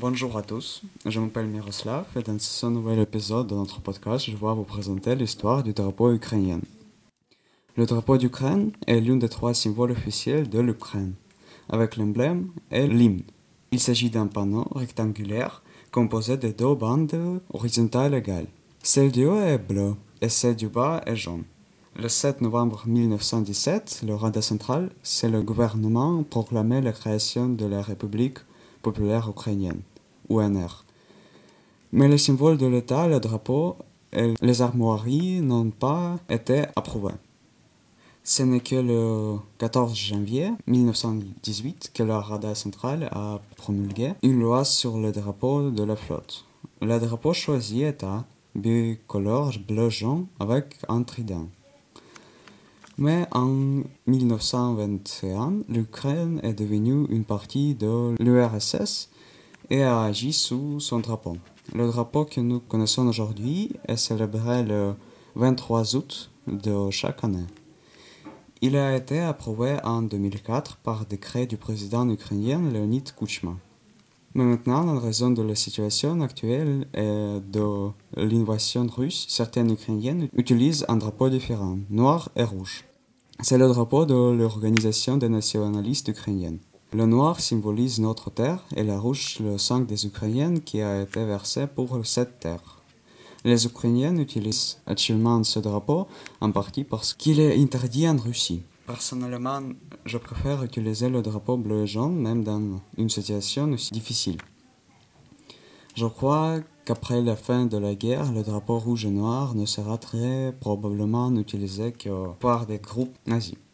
Bonjour à tous, je m'appelle Miroslav et dans ce nouvel épisode de notre podcast, je vais vous présenter l'histoire du drapeau ukrainien. Le drapeau d'Ukraine est l'un des trois symboles officiels de l'Ukraine, avec l'emblème et l'hymne. Il s'agit d'un panneau rectangulaire composé de deux bandes horizontales égales. Celle du haut est bleue et celle du bas est jaune. Le 7 novembre 1917, le Rada central, c'est le gouvernement proclamé la création de la République populaire ukrainienne. Mais les symboles de l'État, le drapeau et les armoiries n'ont pas été approuvés. Ce n'est que le 14 janvier 1918 que la Rada centrale a promulgué une loi sur le drapeau de la flotte. Le drapeau choisi est un bicolore bleu-jaune avec un trident. Mais en 1921, l'Ukraine est devenue une partie de l'URSS et a agi sous son drapeau. Le drapeau que nous connaissons aujourd'hui est célébré le 23 août de chaque année. Il a été approuvé en 2004 par décret du président ukrainien Leonid Kuchma. Mais maintenant, en raison de la situation actuelle et de l'invasion russe, certaines Ukrainiennes utilisent un drapeau différent, noir et rouge. C'est le drapeau de l'Organisation des nationalistes ukrainiennes. Le noir symbolise notre terre et la rouge le sang des Ukrainiennes qui a été versé pour cette terre. Les Ukrainiens utilisent actuellement ce drapeau en partie parce qu'il est interdit en Russie. Personnellement, je préfère utiliser le drapeau bleu et jaune même dans une situation aussi difficile. Je crois qu'après la fin de la guerre, le drapeau rouge et noir ne sera très probablement utilisé que par des groupes nazis.